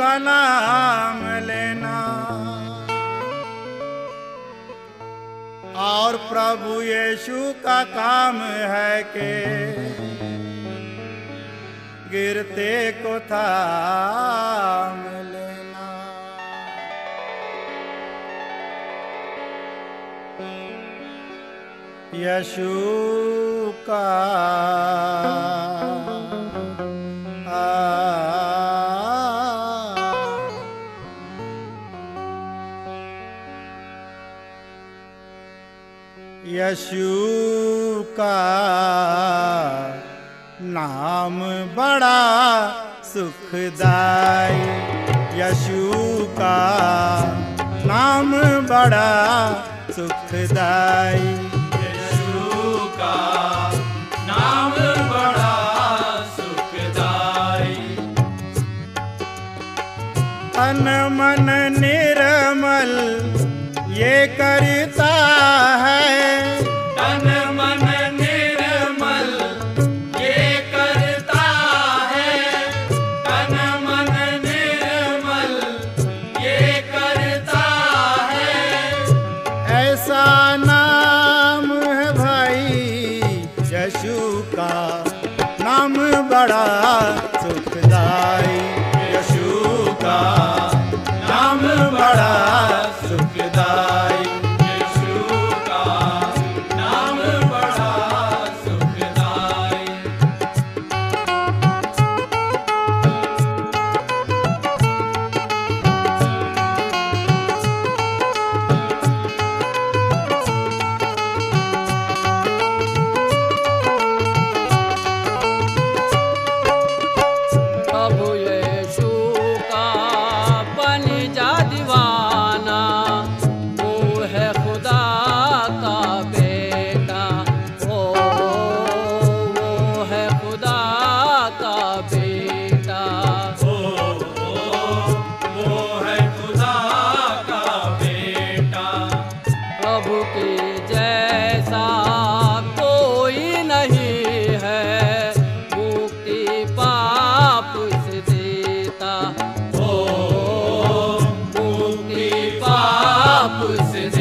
का नाम लेना। और प्रभु यीशु का काम है के गिरते को थाम लेना। यशु का यशु का नाम बड़ा सुखदाई। यशु का नाम बड़ा सुखदाई। नाम बड़ा सुखदाई। मन निर्मल ये करता है। roses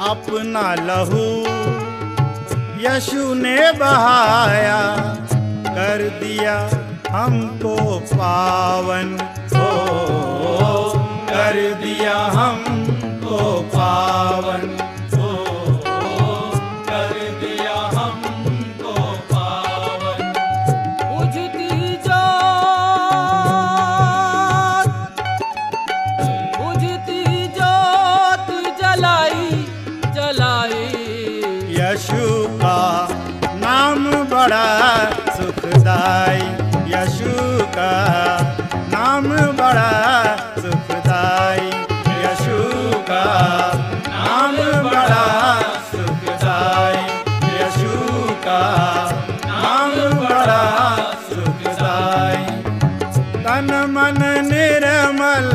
अपना लहू यशु ने बहाया कर दिया हमको पावन। ओ कर दिया हमको पावन। मन निर्मल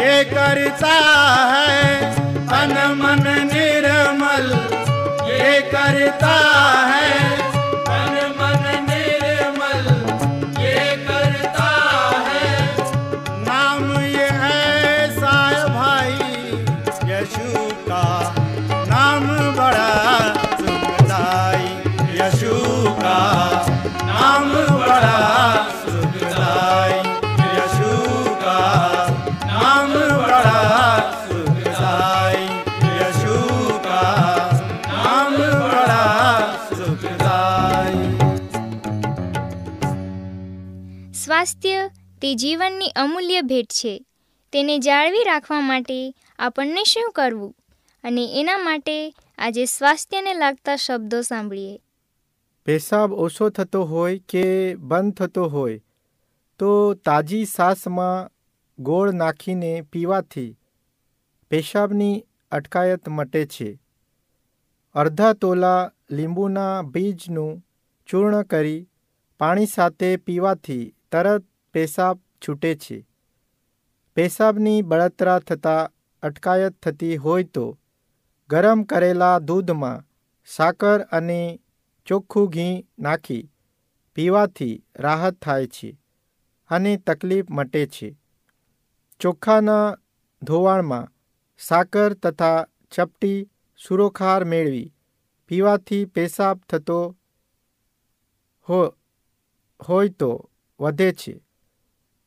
ये करता है तन मन निर्मल ये करता है સ્વાસ્થ્ય તે જીવનની અમૂલ્ય ભેટ છે. તેને જાળવી રાખવા માટે આપણને શું કરવું? અને એના માટે આજે સ્વાસ્થ્યને લાગતા શબ્દો સાંભળીએ. પેશાબ ઓછો થતો હોય કે બંધ થતો હોય? તો તાજી સાસમાં ગોળ નાખીને પીવાથી પેશાબની અટકાયત મટે છે. અડધા તોલા લીંબુના બીજનું ચૂર્ણ કરી પાણી સાથે પીવાથી તરત પેશાબ છૂટે છે. પેશાબની બળતરા થતાં અટકાયત થતી હોય તો ગરમ કરેલા દૂધમાં સાકર અને ચોખ્ખું ઘી નાખી પીવાથી રાહત થાય છે અને તકલીફ મટે છે. ચોખ્ખાના ધોવાણમાં સાકર તથા ચપટી સુરોખાર મેળવી પીવાથી પેશાબ થતો હોય તો વધે છે.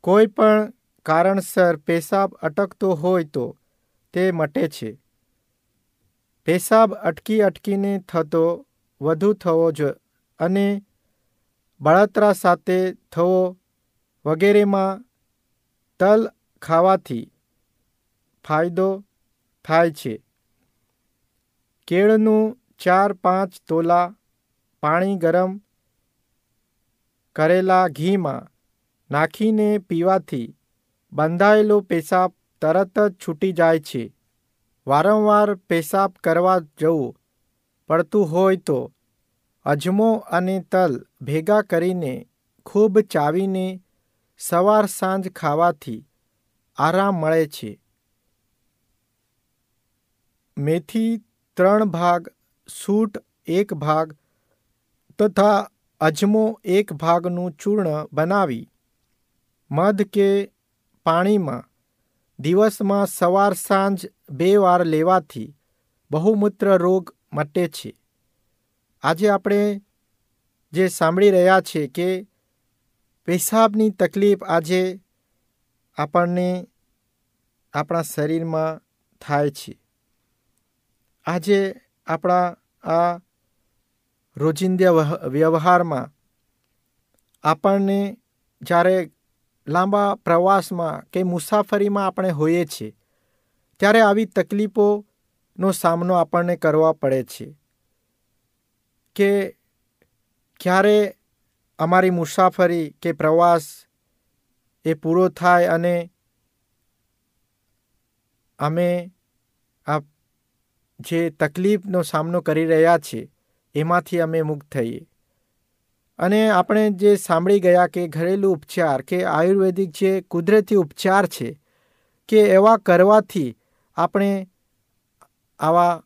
કોઈ પણ કારણસર પેશાબ અટકતો હોય તો તે મટે છે. પેશાબ અટકી અટકીને થતો વધુ થવો જ અને બળતરા સાથે થવો વગેરેમાં તલ ખાવાથી ફાયદો થાય છે. કેળનું ચાર પાંચ તોલા પાણી ગરમ કરેલા ઘીમાં નાખીને પીવાથી બંધાયેલો પેશાબ તરત જ છૂટી જાય છે. વારંવાર પેશાબ કરવા જવું પડતું હોય તો અજમો અને તલ ભેગા કરીને ખૂબ ચાવીને સવાર સાંજ ખાવાથી આરામ મળે છે. મેથી ત્રણ ભાગ, સૂટ એક ભાગ તથા અજમો એક ભાગનું ચૂર્ણ બનાવી, મધ કે પાણીમાં દિવસમાં સવાર સાંજ બે વાર લેવાથી બહુમૂત્ર રોગ મટે છે. આજે આપણે જે સાંભળી રહ્યા છે કે પેશાબની તકલીફ આજે આપણને આપણા શરીરમાં થાય છે. આજે આપણા આ રોજિંદા વહ- વ્યવહારમાં આપણને જ્યારે લાંબા પ્રવાસમાં કે મુસાફરીમાં આપણે હોઈએ છીએ, ત્યારે આવી તકલીફોનો સામનો આપણને કરવા પડે છે કે ક્યારે અમારી મુસાફરી કે પ્રવાસ એ પૂરો થાય અને અમે આ જે તકલીફનો સામનો કરી રહ્યા છીએ એમાંથી અમે મુક્ત થઈએ. અને આપણે જે સાંભળી ગયા કે ઘરેલું ઉપચાર, કે આયુર્વેદિક જે કુદરતી ઉપચાર છે, કે એવા કરવાથી આપણે આવા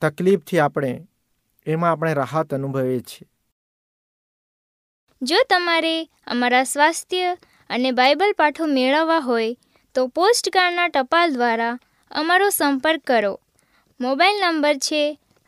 તકલીફથી આપણે, એમાં આપણે રાહત અનુભવીએ છીએ. જો તમારે અમારા સ્વાસ્થ્ય અને બાઇબલ પાઠો મેળવવા હોય, તો પોસ્ટકાર્ડના ટપાલ દ્વારા અમારો સંપર્ક કરો. મોબાઈલ નંબર છે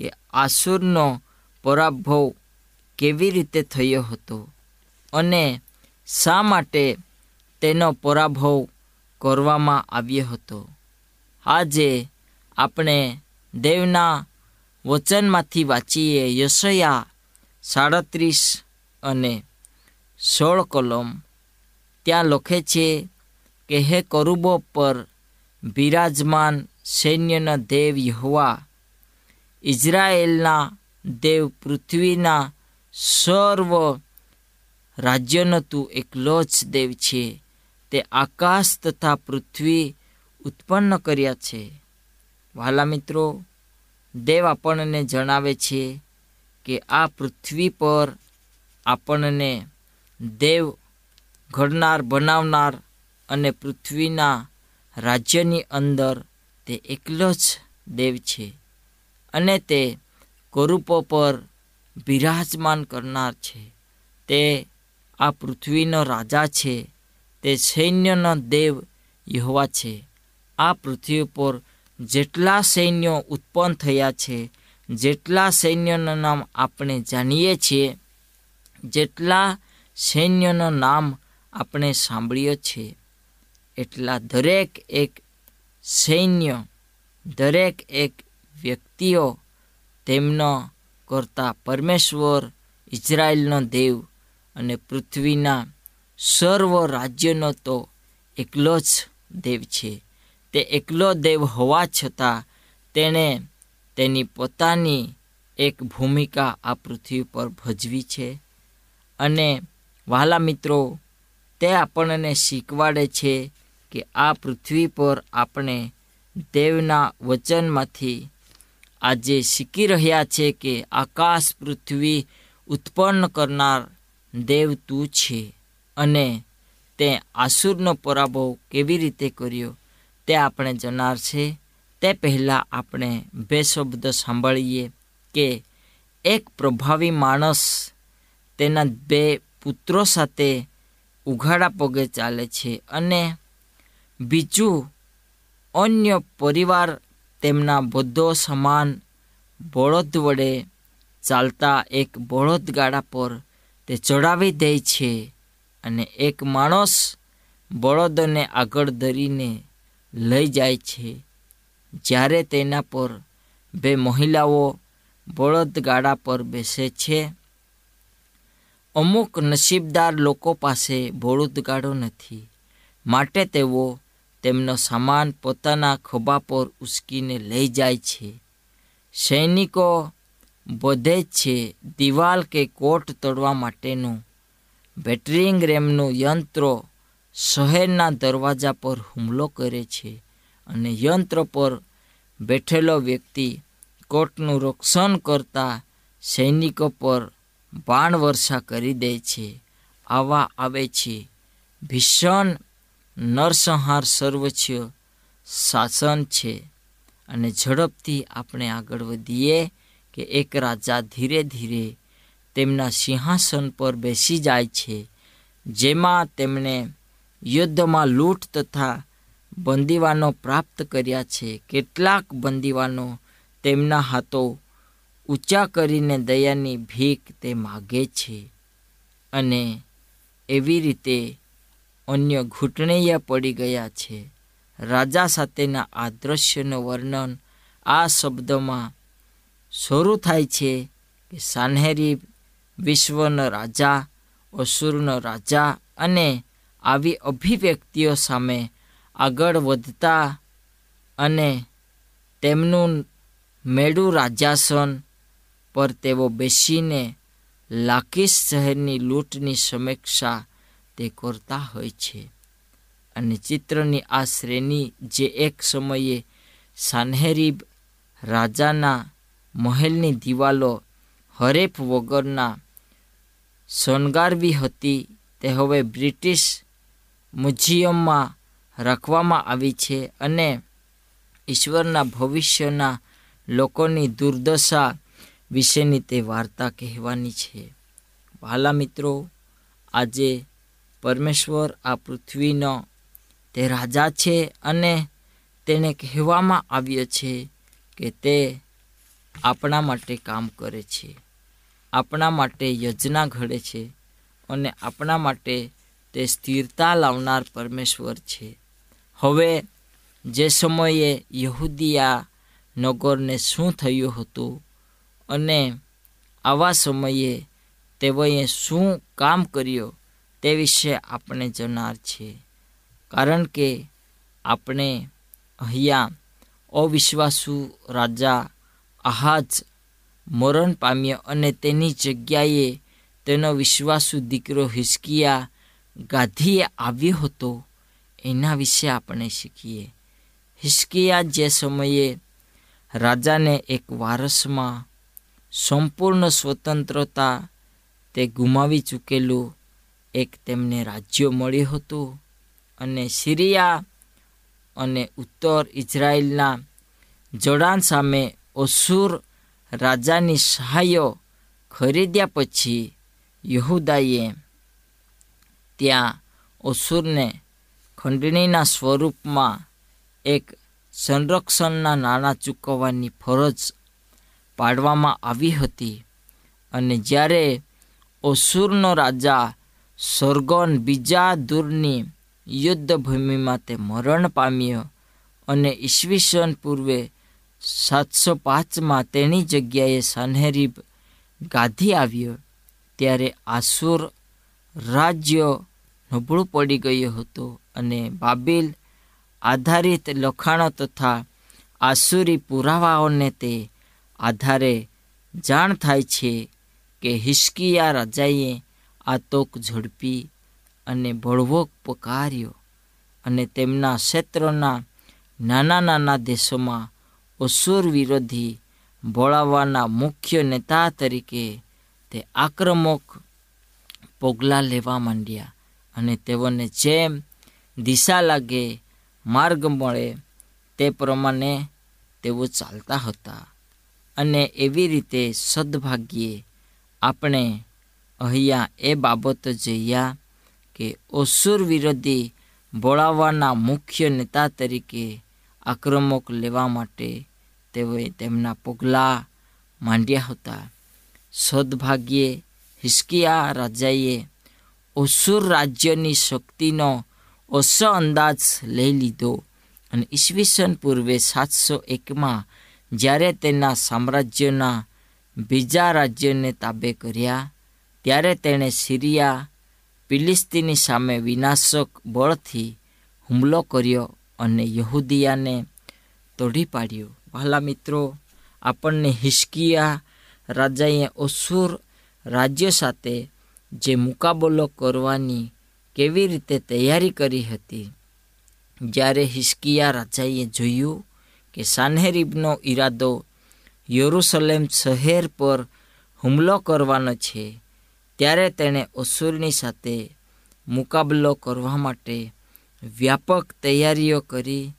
કે આસુરનો પરાભવ કેવી રીતે થયો હતો અને શા માટે તેનો પરાભવ કરવામાં આવ્યો હતો? આજે આપણે દેવના વચનમાંથી વાંચીએ યશયા સાડત્રીસ અને સોળ કલમ. ત્યાં લખે છે કે, હે કરુબો પર બિરાજમાન સૈન્યના દેવ યહોવા ઇઝરાયેલના દેવ પૃથ્વીના સર્વ રાજ્યનો તું એકલો જ દેવ છે. તે આકાશ તથા પૃથ્વી ઉત્પન્ન કર્યા છે. વાલા મિત્રો, દેવ આપણને જણાવે છે કે આ પૃથ્વી પર આપણને દેવ ઘડનાર, બનાવનાર અને પૃથ્વીના રાજ્યની અંદર તે એકલો જ દેવ છે. અને તે કરૂપો પર બિરાજમાન કરનાર છે. તે આ પૃથ્વીનો રાજા છે. તે સૈન્યનો દેવ યહોવા છે. આ પૃથ્વી પર જેટલા સૈન્યો ઉત્પન્ન થયા છે, જેટલા સૈન્યનું નામ આપણે જાણીએ છીએ, જેટલા સૈન્યનું નામ આપણે સાંભળીએ છીએ એટલા દરેક એક સૈન્ય, દરેક એક વ્યક્તિઓ તેમનો કરતા પરમેશ્વર ઇઝરાયલનો દેવ અને પૃથ્વીના સર્વ રાજ્યનો તો એકલો જ દેવ છે. તે એકલો દેવ હોવા છતાં તેણે તેની પોતાની એક ભૂમિકા આ પૃથ્વી પર ભજવી છે. અને વહાલા મિત્રો, તે આપણને શીખવાડે છે કે આ પૃથ્વી પર આપણે દેવના વચનમાંથી આજે શીખી રહ્યા છે કે આકાશ પૃથ્વી ઉત્પન્ન કરનાર દેવ તું છે અને તે આસુરનો પરાભવ કેવી રીતે કર્યો તે આપણે જણાર છે. તે પહેલાં આપણે બે શબ્દ સાંભળીએ કે એક પ્રભાવી માણસ તેના બે પુત્રો સાથે ઉઘાડા પગે ચાલે છે અને બીજું અન્ય પરિવાર તેમના બધો સમાન બળદ વડે ચાલતા એક બળદ ગાડા પર તે ચડાવી દે છે અને એક માણસ બળદને આગળ ધરીને લઈ જાય છે. જ્યારે તેના પર બે મહિલાઓ બળદ ગાડા પર બેસે છે. અમુક નસીબદાર લોકો પાસે બળદગાડો નથી. માટે તેઓ તેમનો સામાન પોતાના ખભા પર ઉસકીને લઈ જાય છે. સૈનિકો વધે છે દિવાલ કે કોટ તોડવા માટેનું. બેટરિંગ રેમનું યંત્રો શહેરના દરવાજા પર હુમલો કરે છે અને યંત્ર પર બેઠેલો વ્યક્તિ કોટનું રક્ષણ કરતા સૈનિકો પર બાણ વર્ષા કરી દે છે. આવા આવે છે. ભીષણ નરસંહાર સર્વોચ્ચ શાસન છે. અને ઝડપથી આપણે આગળ વધીએ કે એક રાજા ધીરે ધીરે તેમના સિંહાસન પર બેસી જાય છે, જેમાં તેમણે યુદ્ધમાં લૂંટ તથા બંદીવાનો પ્રાપ્ત કર્યા છે. કેટલાક બંદીવાનો તેમના હાથો ઊંચા કરીને દયાની ભીખ તે માગે છે અને એવી રીતે અન્ય ઘૂંટણૈયા પડી ગયા છે. રાજા સાથેના આ દ્રશ્યનું વર્ણન આ શબ્દમાં શરૂ થાય છે કે સાન્હેરીબ વિશ્વનો રાજા, અસુરનો રાજા અને આવી અભિવ્યક્તિઓ સામે આગળ વધતા અને તેમનું મેળું રાજાસન પર તેઓ બેસીને લાકીસ શહેરની લૂંટની સમીક્ષા તે કરતા હોય છે. અને ચિત્રની આ શ્રેણી જે એક સમયે સાનહેરીબ રાજાના મહેલની દિવાલો હરેફ વગરના શણગારવી હતી તે હવે બ્રિટિશ મ્યુઝિયમમાં રાખવામાં આવી છે અને ઈશ્વરના ભવિષ્યના લોકોની દુર્દશા વિશેની તે વાર્તા કહેવાની છે. વાલા મિત્રો, આજે પરમેશ્વર આ પૃથ્વીનો તે રાજા છે અને તેને કહેવામાં આવ્યો છે કે તે આપણા માટે કામ કરે છે, આપણા માટે યોજના ઘડે છે અને આપણા માટે તે સ્થિરતા લાવનાર પરમેશ્વર છે. હવે જે સમયે યહૂદિયા નગરને શું થયું હતું અને આવા સમયે તેઓએ શું કામ કર્યું તે વિશે આપણે જણાર છીએ. કારણ કે આપણે અહીંયા અવિશ્વાસુ રાજા આહાજ મરણ પામ્યો અને તેની જગ્યાએ તેનો વિશ્વાસુ દીકરો હિસ્કિયા ગાધીએ આવ્યો હતો, એના વિશે આપણે શીખીએ. હિસ્કિયા જે સમયે રાજાને એક વારસમાં સંપૂર્ણ સ્વતંત્રતા તે ગુમાવી ચૂકેલું એક તેમને રાજ્ય મળ્યું હતું અને સિરિયા અને ઉત્તર ઇઝરાયલના જોડાણ સામે ઓસુર રાજાની સહાયો ખરીદ્યા પછી યહુદાએ ત્યાં ઓસુરને ખંડણીના સ્વરૂપમાં એક સંરક્ષણના નાણાં ચૂકવવાની ફરજ પાડવામાં આવી હતી. અને જ્યારે ઓસુરનો રાજા સરગોન બીજા દૂરની યુદ્ધભૂમિમાં તે મરણ પામ્યો અને ઈસવીસન પૂર્વે સાતસો પાંચમાં તેની જગ્યાએ સનહેરીબ ગાધી આવ્યો. ત્યારે આસુર રાજ્ય નબળું પડી ગયું હતું અને બાબિલ આધારિત લખાણો તથા આસુરી પુરાવાઓને તે આધારે જાણ થાય છે કે હિસ્કિયા રાજાએ આ તોક ઝડપી અને બળવો પકાર્યો અને તેમના ક્ષેત્રના નાના નાના દેશોમાં અસુર વિરોધી બોળાવવાના મુખ્ય નેતા તરીકે તે આક્રમક પગલાં લેવા માંડ્યા અને તેઓને જેમ દિશા લાગે, માર્ગ મળે તે પ્રમાણે તેઓ ચાલતા હતા. અને એવી રીતે સદભાગ્યે આપણે અહીંયા એ બાબત જોયા કે ઓસુર વિરોધી બોળાવાના મુખ્ય નેતા તરીકે આક્રમક લેવા માટે તેઓએ તેમના પગલાં માંડ્યા હતા. સદભાગ્યે હિસ્કિયા રાજાએ ઓસુર રાજ્યની શક્તિનો ઓછો અંદાજ લઈ લીધો અને ઈસવીસન પૂર્વે સાતસો એકમાં જ્યારે તેના સામ્રાજ્યના બીજા રાજ્યને તાબે કર્યા ત્યારે તેણે સિરિયા ફિલિસ્તીની સામે વિનાશક બળથી હુમલો કર્યો અને યહૂદિયાને તોડી પાડ્યો. વહાલા મિત્રો, આપણને હિસ્કિયા રાજાએ ઓસુર રાજ્ય સાથે જે મુકાબલો કરવાની કેવી રીતે તૈયારી કરી હતી, જ્યારે હિસ્કિયા રાજાએ જોયું કે સાન્હેરીબનો ઈરાદો યરુસલેમ શહેર પર હુમલો કરવાનો છે ત્યારે તેણે અસુરની સાથે મુકાબલો કરવા માટે વ્યાપક તૈયારીઓ કરી.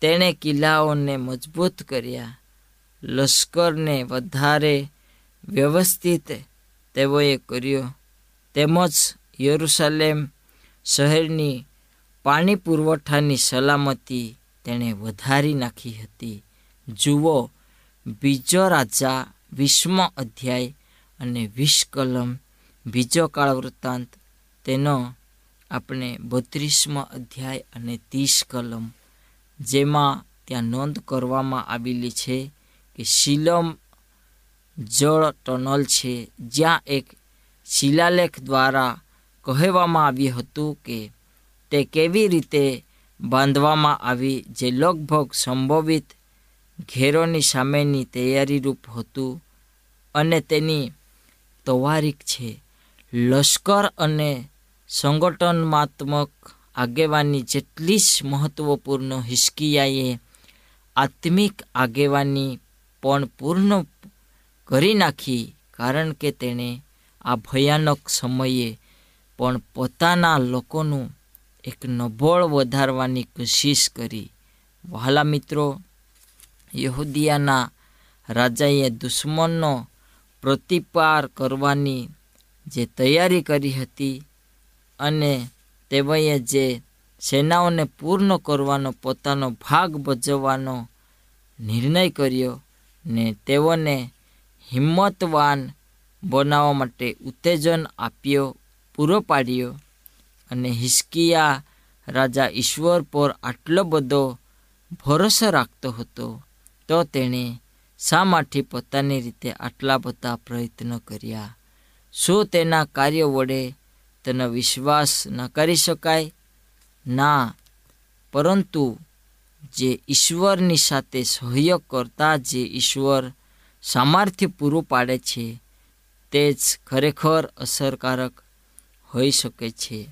તેણે કિલ્લાઓને મજબૂત કર્યા. લશ્કરને વધારે વ્યવસ્થિત તેઓએ કર્યો. તેમજ યરુસલેમ શહેરની પાણી પુરવઠાની સલામતી તેણે વધારી નાખી હતી. જુઓ, બીજો રાજા વીસમો અધ્યાય અને વીસ કલમ બીજો કાળ વૃત્તાંત તેનો આપણે બત્રીસમો અધ્યાય અને ત્રીસ કલમ, જેમાં ત્યાં નોંધ કરવામાં આવેલી છે કે શિલમ જળ ટનલ છે, જ્યાં એક શિલાલેખ દ્વારા કહેવામાં આવ્યું હતું કે તે કેવી રીતે બાંધવામાં આવી, જે લગભગ સંભવિત ઘેરોની સામેની તૈયારી રૂપ હતું અને તેની તવારીખ છે. લશ્કર અને સંગઠનાત્મક આગેવાની જેટલી જ મહત્વપૂર્ણ હિસ્કિયાએ આત્મિક આગેવાની પણ પૂર્ણ કરી નાખી કારણ કે તેણે આ ભયાનક સમયે પણ પોતાના લોકોનું એક નબોળ વધારવાની કોશિશ કરી. વહાલા મિત્રો, યહૂદીયાના રાજાએ દુશ્મનનો પ્રતિપાર કરવાની જે તૈયારી કરી હતી અને તેઓએ જે સેનાઓને પૂર્ણ કરવાનો પોતાનો ભાગ ભજવવાનો નિર્ણય કર્યો ને તેઓને હિંમતવાન બનાવવા માટે ઉત્તેજન આપ્યો, પૂરો પાડ્યો અને હિસ્કિયા રાજા ઈશ્વર પર આટલો બધો ભરોસો રાખતો હતો, તો તેણે શા માટે પોતાની રીતે આટલા બધા પ્રયત્નો કર્યા? શું તેના કાર્ય વડે તેનો વિશ્વાસ ન કરી શકાય? ના, પરંતુ જે ઈશ્વરની સાથે સહયોગ કરતા જે ઈશ્વર સામર્થ્ય પૂરું પાડે છે, તે જ ખરેખર અસરકારક હોઈ શકે છે.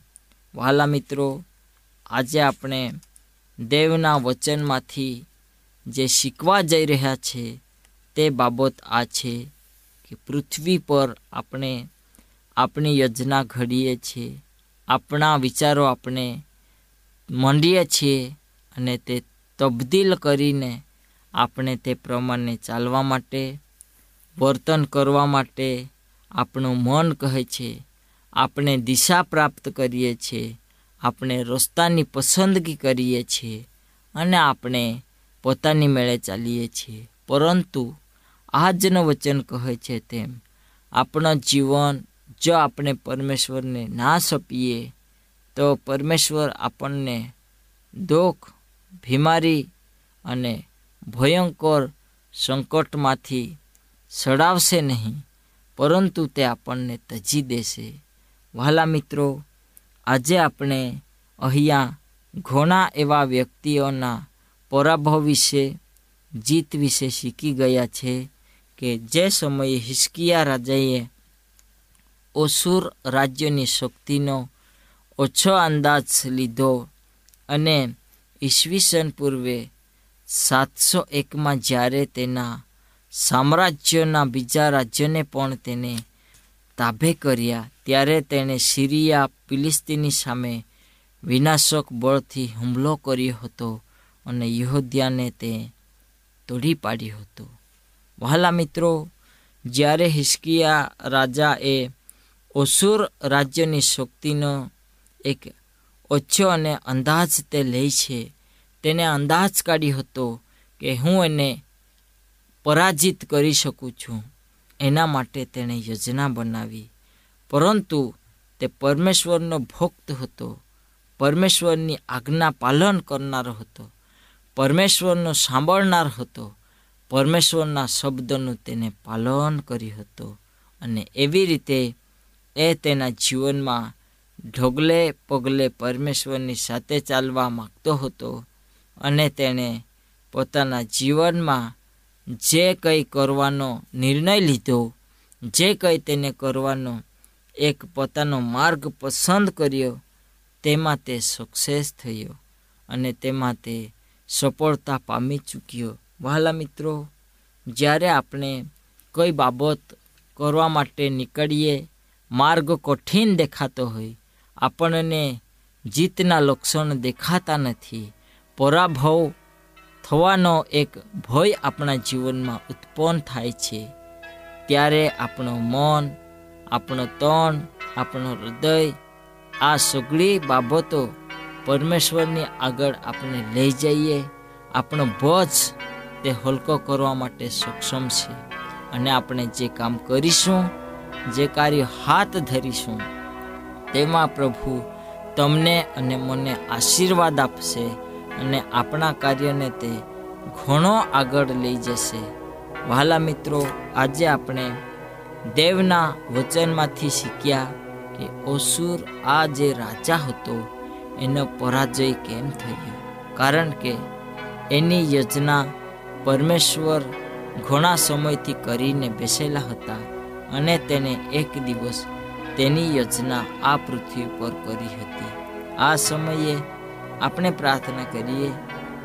વહાલા મિત્રો, આજે આપણે દેવના વચનમાંથી જે શીખવા જઈ રહ્યા છે, તે બાબત આ છે. કે પૃથ્વી પર આપણે આપણી યોજના ઘડીએ છીએ, આપણા વિચારો આપણે મંડીએ છીએ અને તે તબદીલ કરીને આપણે તે પ્રમાણે ચાલવા માટે, વર્તન કરવા માટે આપણું મન કહે છે, આપણે દિશા પ્રાપ્ત કરીએ છીએ, આપણે રસ્તાની પસંદગી કરીએ છીએ અને આપણે પોતાની મેળે ચાલીએ છીએ. પરંતુ આજનું વચન કહે છે તેમ, આપણું જીવન જો આપણે પરમેશ્વરને ના સોંપીએ, તો પરમેશ્વર આપણને દુઃખ, બીમારી અને ભયંકર સંકટમાંથી સડાવશે નહીં, પરંતુ તે આપણને તજી દેશે. વહાલા મિત્રો, આજે આપણે અહીંયા ઘણા એવા વ્યક્તિઓના પરાભવ વિશે, જીત વિશે શીખી ગયા છે. કે જે સમયે હિસ્કિયા રાજાએ ઓસુર રાજ્યની શક્તિનો ઓછો અંદાજ લીધો અને ઈસવીસન પૂર્વે સાતસો એકમાં જ્યારે તેના સામ્રાજ્યના બીજા રાજ્યને પણ તેને તાબે કર્યા, ત્યારે તેણે સિરિયા ફિલિસ્તીની સામે વિનાશક બળથી હુમલો કર્યો હતો અને યહોદિયાને તે તોડી પાડ્યો હતો. વહાલા મિત્રો, જ્યારે હિસ્કિયા રાજા એ ઓસુર રાજ્યની શક્તિનો એક ઓછો અને અંદાજ તે લે છે, તેને અંદાજ કાઢ્યો હતો કે હું એને પરાજિત કરી શકું છું, એના માટે તેણે યોજના બનાવી. પરંતુ તે પરમેશ્વરનો ભક્ત હતો, પરમેશ્વરની આજ્ઞા પાલન કરનારો હતો, પરમેશ્વરનો સાંભળનાર હતો પરમેશ્વરના શબ્દનું તેને પાલન કર્યું હતું અને એવી રીતે એ તેના જીવનમાં ઢગલે પગલે પરમેશ્વરની સાથે ચાલવા માગતો હતો અને તેણે પોતાના જીવનમાં જે કંઈ કરવાનો નિર્ણય લીધો, જે કંઈ તેને કરવાનો એક પોતાનો માર્ગ પસંદ કર્યો, તેમાં તે સક્સેસ થયો અને તેમાં તે સફળતા પામી ચૂક્યો. વહાલા મિત્રો, જ્યારે આપણે કોઈ બાબત કરવા માટે નીકળીએ, માર્ગ કઠિન દેખાતો હોય, આપણને જીતના લક્ષણ દેખાતા નથી. પરાભવ થવાનો એક ભય આપણા જીવનમાં ઉત્પન્ન થાય છે. ત્યારે આપણું મન, આપણો તન, આપણો હૃદય, આ સગળી બાબતો પરમેશ્વરની આગળ આપણે લઈ જઈએ. આપણો બોજ તે હલકો કરવા માટે સક્ષમ છે. અને આપણે જે કામ કરીશું, જે કાર્ય હાથ ધરીશું, તેમાં પ્રભુ તમને અને મને આશીર્વાદ આપશે અને આપણા કાર્યને તે ઘણો આગળ લઈ જશે. વહાલા મિત્રો, આજે આપણે દેવના વચનમાંથી શીખ્યા કે ઓસુર આ જે રાજા હતો, એનો પરાજય કેમ થયો? કારણ કે એની યોજના પરમેશ્વર ઘણા સમયથી કરીને બેસેલા હતા અને તેને એક દિવસ તેની યોજના આ પૃથ્વી પર કરી હતી. આ સમયે આપણે પ્રાર્થના કરીએ,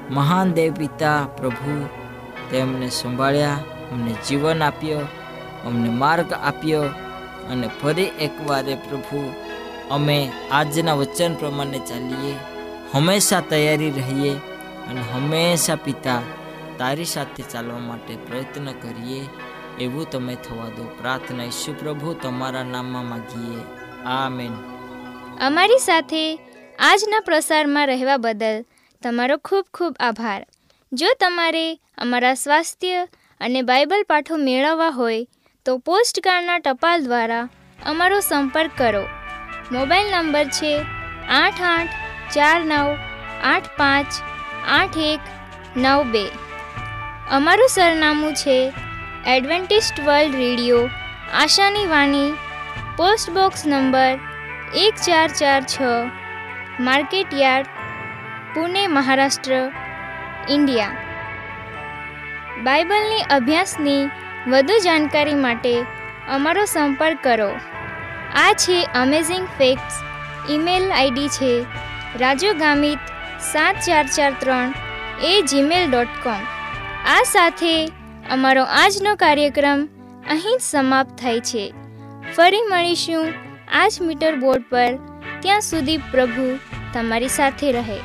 મહાન દેવ પિતા, પ્રભુ તેમને સંભાળ્યા, અમને જીવન આપ્યો, અમને માર્ગ આપ્યો અને ફરી એકવારે પ્રભુ, અમે આજના વચન પ્રમાણે ચાલીએ. હંમેશા તૈયારી રહીએ અને હંમેશા પિતા તારી સાથે ચાલવા માટે પ્રયત્ન કરીએ, એવું તમે થવા દો. પ્રાર્થના ઈશુ પ્રભુ તમારા નામમાં માગીએ. આમેન. અમારી સાથે આજના પ્રસારમાં રહેવા બદલ તમારો ખૂબ ખૂબ આભાર. જો તમારે અમારા સ્વાસ્થ્ય અને બાઇબલ પાઠો મેળવવા હોય, તો પોસ્ટકાર્ડના ટપાલ દ્વારા અમારો સંપર્ક કરો. મોબાઈલ નંબર છે આઠ આઠ ચાર નવ આઠ પાંચ આઠ એક નવ બે. અમારું સરનામું છે એડવેન્ટિસ્ટ વર્લ્ડ રેડિયો, આશાની વાણી, પોસ્ટ બોક્સ નંબર એક ચાર ચાર છ, market yard, Pune, Maharashtra, India. બાઇબલની અભ્યાસની વધુ જાણકારી માટે અમારો સંપર્ક કરો. આ છે અમેઝિંગ ફેક્ટ્સ ઈમેલ આઈડી છે રાજુ ગામિત સાત ચાર ચાર ત્રણ એ જીમેલ ડોટ કોમ આ સાથે અમારો આજનો કાર્યક્રમ અહીં જ સમાપ્ત થાય છે. ફરી મળીશું આ જ મીટર બોર્ડ પર. ત્યાં સુધી પ્રભુ તમારી સાથે રહે.